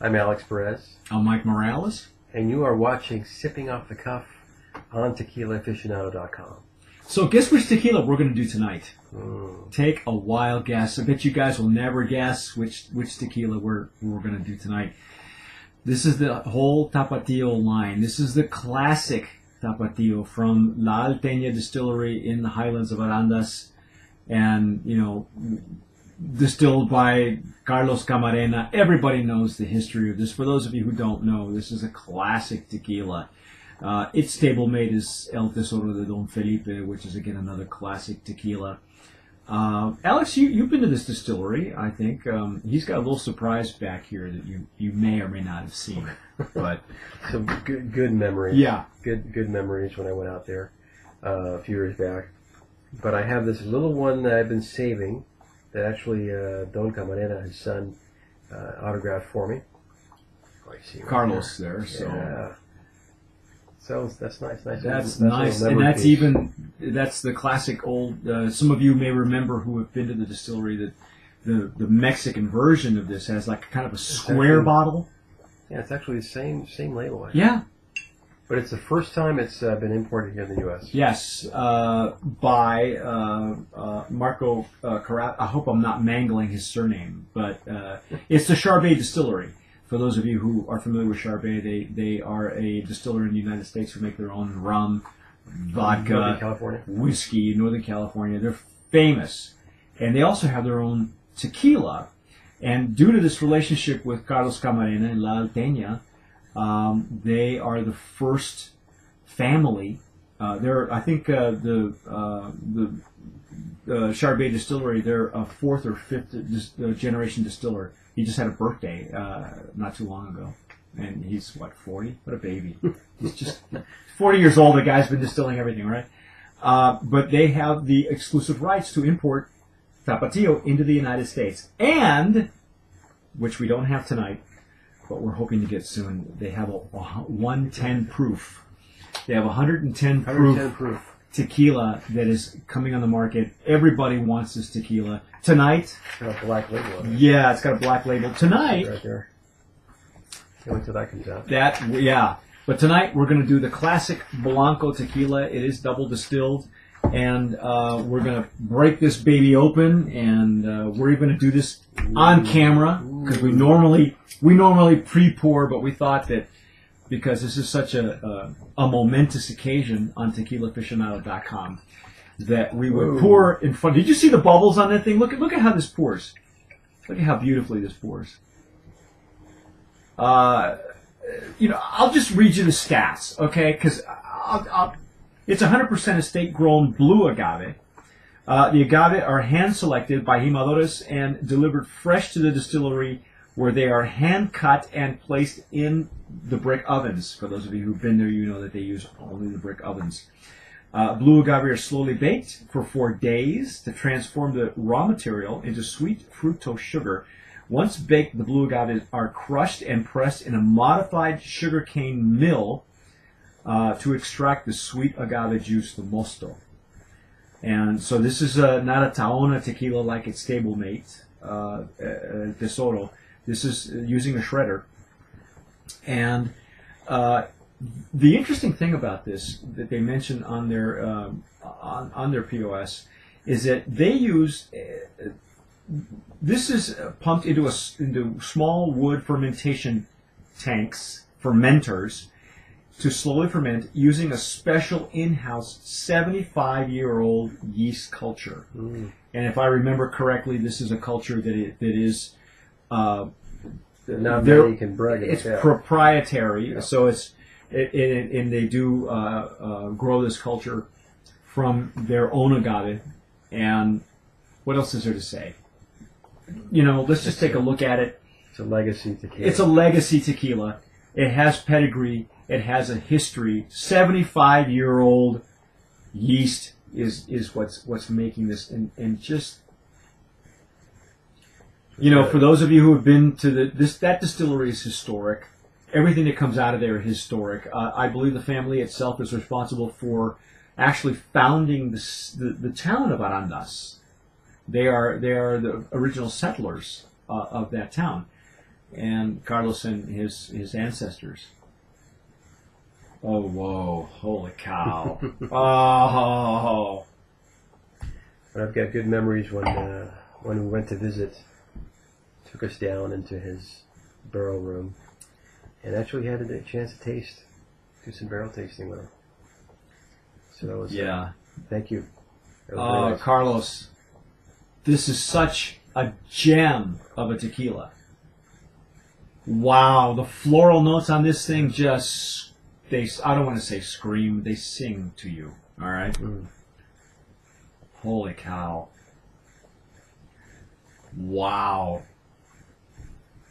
I'm Alex Perez, I'm Mike Morales. and you are watching Sipping Off the Cuff on TequilaAficionado.com. So, guess which tequila we're going to do tonight? Mm. Take a wild guess. I bet you guys will never guess which which tequila we're we're going to do tonight. This is the whole Tapatio line. This is the classic Tapatio from La Alteña Distillery in the highlands of Arandas, and you know, distilled by Carlos Camarena. Everybody knows the history of this. For those of you who don't know, this is a classic tequila. Uh, its stablemate is El Tesoro de Don Felipe, which is again another classic tequila. Uh, Alex, you, you've been to this distillery, I think. Um, he's got a little surprise back here that you, you may or may not have seen. But Some good, good memories. yeah, Good, good memories when I went out there uh, a few years back. But I have this little one that I've been saving that actually uh, Don Camarena, his son, uh, autographed for me. Oh, I see right Carlos there. So Yeah. So that's nice. Nice. that's little- nice, and that's piece. even that's the classic old. Uh, some of you may remember who have been to the distillery that the the Mexican version of this has like kind of a square actually- bottle. Yeah, it's actually the same same label. I. Yeah, But it's the first time it's uh, been imported here in the U.S. Yes, uh, by uh, uh, Marco uh, Carat. I hope I'm not mangling his surname, but uh, it's the Charbay Distillery. For those of you who are familiar with Charbay, they, they are a distiller in the United States who make their own rum, Northern vodka, California. whiskey, Northern California. They're famous. And they also have their own tequila. And due to this relationship with Carlos Camarena and La Alteña, um, they are the first family. Uh, they're, I think, uh, the uh, the uh, Charbay Distillery. They're a fourth or fifth uh, generation distiller. He just had a birthday uh, not too long ago, and he's what forty? What a baby! he's just forty years old. The guy's been distilling everything, right? But they have the exclusive rights to import Tapatio into the United States, and which we don't have tonight, but we're hoping to get soon. They have a, a 110 proof. They have 110 proof 110 proof. tequila that is coming on the market. Everybody wants this tequila tonight. It's got a black label. Yeah, it's got a black label tonight. Right there. Can't wait till that comes out. That yeah. But tonight we're going to do the classic Blanco tequila. It is double distilled, and uh, we're going to break this baby open, and uh, we're even going to do this on camera because we normally we normally pre-pour, but we thought that because this is such a a, a momentous occasion on TequilaAficionado.com that we would Whoa. pour in front. Did you see the bubbles on that thing? Look at look at how this pours. Look at how beautifully this pours. Uh, you know, I'll just read you the stats, okay? Because I'll, I'll, it's 100% estate grown blue agave. Uh, the agave are hand selected by jimadores and delivered fresh to the distillery where they are hand cut and placed in the brick ovens. For those of you who've been there, you know that they use only the brick ovens. Uh, blue agave are slowly baked for four days to transform the raw material into sweet fructose sugar. Once baked, the blue agaves are crushed and pressed in a modified sugarcane mill uh, to extract the sweet agave juice, the mosto. And so this is uh not a tahona tequila like its stablemate, uh, uh, Tesoro. This is using a shredder. And uh, the interesting thing about this that they mention on their um, on, on their POS is that they use uh, this is pumped into a into small wood fermentation tanks fermenters to slowly ferment using a special in-house 75 year old yeast culture. Mm. And if I remember correctly, this is a culture that it, that is uh, They're- many can brag it's proprietary, Yeah. so it's it, it, and they do uh, uh, grow this culture from their own agave. And what else is there to say? You know, let's just take a look at it. It's a legacy tequila. It's a legacy tequila. It has pedigree. It has a history. Seventy-five year old yeast is is what's what's making this, and and just you know, for those of you who have been to the this that distillery is historic. Everything that comes out of there is historic. Uh, I believe the family itself is responsible for actually founding the, the the town of Arandas. They are they are the original settlers uh, of that town. And Carlos and his his ancestors. Oh whoa! Holy cow! oh, But I've got good memories when uh, when we went to visit. Took us down into his barrel room, and actually had a chance to taste, do some barrel tasting with him. So that was uh, yeah. thank you. That was very Oh, nice. Carlos, this is such a gem of a tequila. Wow, the floral notes on this thing just they I don't want to say scream, they sing to you. All right? Mm. Holy cow. Wow.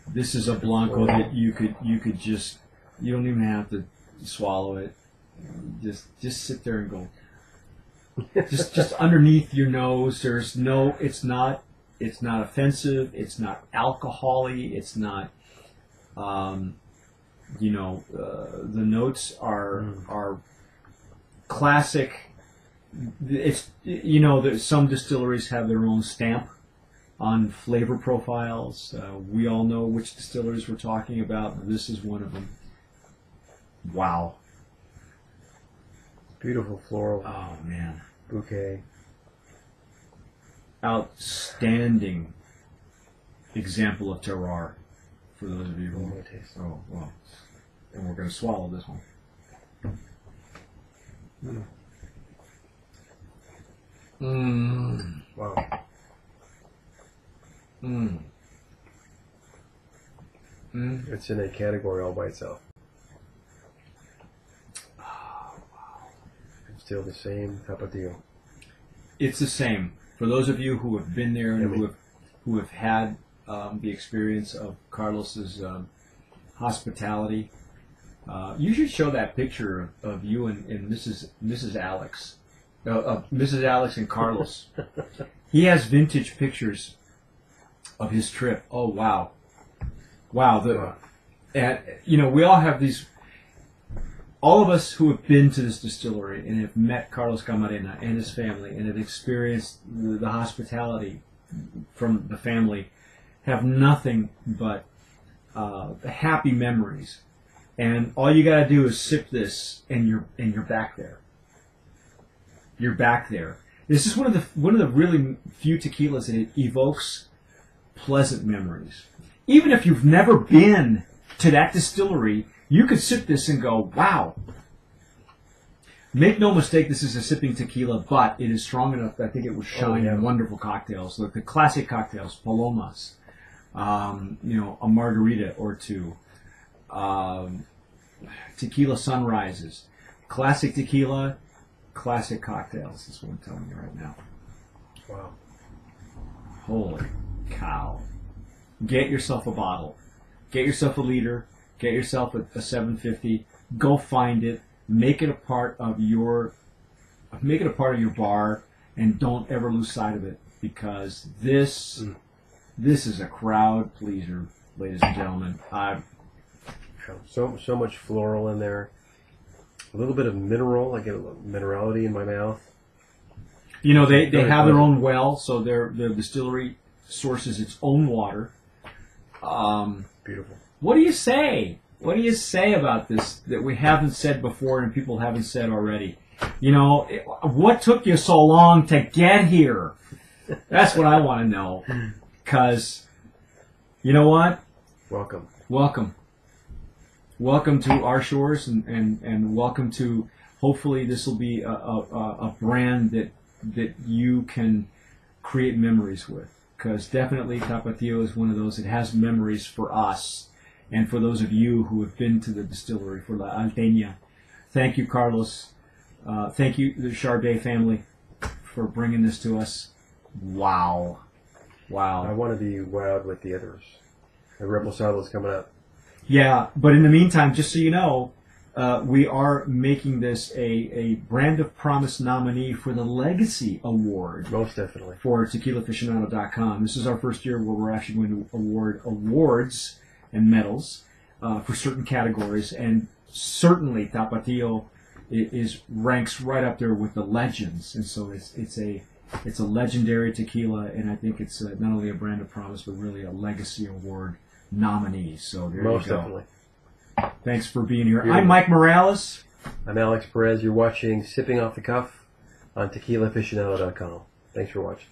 This is a blanco that you could you could just you don't even have to swallow it. Just just sit there and go just just underneath your nose. There's no. It's not. It's not offensive. It's not alcoholy. It's not. Um, you know, uh, the notes are Mm. are classic. It's you know that some distilleries have their own stamp on flavor profiles. Uh, we all know which distilleries we're talking about. This is one of them. Wow. Beautiful floral Oh man. bouquet. outstanding example of terroir for those of you One who. more taste. Oh well, and we're going to swallow this one. Mmm. Wow. Mmm. Mmm. It's in a category all by itself. Oh, wow. It's still the same type of deal. It's the same for those of you who have been there and who have who have had um, the experience of Carlos's um, hospitality. Uh, you should show that picture of, of you and, and Mrs. Mrs. Alex, uh, of Mrs. Alex and Carlos. he has vintage pictures of his trip. Oh wow, wow! The and you know we all have these. All of us who have been to this distillery and have met Carlos Camarena and his family and have experienced the, the hospitality from the family have nothing but uh, happy memories. And all you got to do is sip this, and you're and you're back there. You're back there. This is one of the one of the really few tequilas that it evokes pleasant memories. Even if you've never been to that distillery, you could sip this and go, "Wow." Make no mistake, this is a sipping tequila, but it is strong enough that I think it would shine yeah. in wonderful cocktails, like the classic cocktails, palomas, um, you know, a margarita or two, um, tequila sunrises, classic tequila, classic cocktails. Is what I'm telling you right now. Wow. Holy cow! Get yourself a bottle, get yourself a liter, get yourself a, a 750. Go find it, make it a part of your, make it a part of your bar, and don't ever lose sight of it because this, Mm. This is a crowd pleaser, ladies and gentlemen. I So so much floral in there. A little bit of mineral. I get a little minerality in my mouth. You know, they, they Very have their pleasant. own well, so their their distillery sources its own water. Um, Beautiful. what do you say? What do you say about this that we haven't said before and people haven't said already? You know, it- what took you so long to get here? That's what I want to know. Because, you know what? Welcome. welcome. Welcome to our shores and, and, and welcome to hopefully this will be a, a, a brand that that you can create memories with. Because definitely Tapatio is one of those that has memories for us and for those of you who have been to the distillery for La Alteña. Thank you, Carlos. Uh, thank you, the Charbay family, for bringing this to us. Wow. Wow. I want to be wild with the others. The Reposado is coming up. Yeah, but in the meantime, just so you know, uh, we are making this a, a Brand of Promise nominee for the Legacy Award Most definitely. for TequilaAficionado.com. This is our first year where we're actually going to award awards and medals uh, for certain categories, and certainly Tapatio i- is ranks right up there with the legends, and so it's it's a it's a legendary tequila, and I think it's uh not only a brand of promise but really a legacy award nominee. So there Most you go. definitely. Thanks for being here. You're I'm Mike Morales. I'm Alex Perez. You're watching Sipping Off the Cuff on TequilaAficionado.com. Thanks for watching.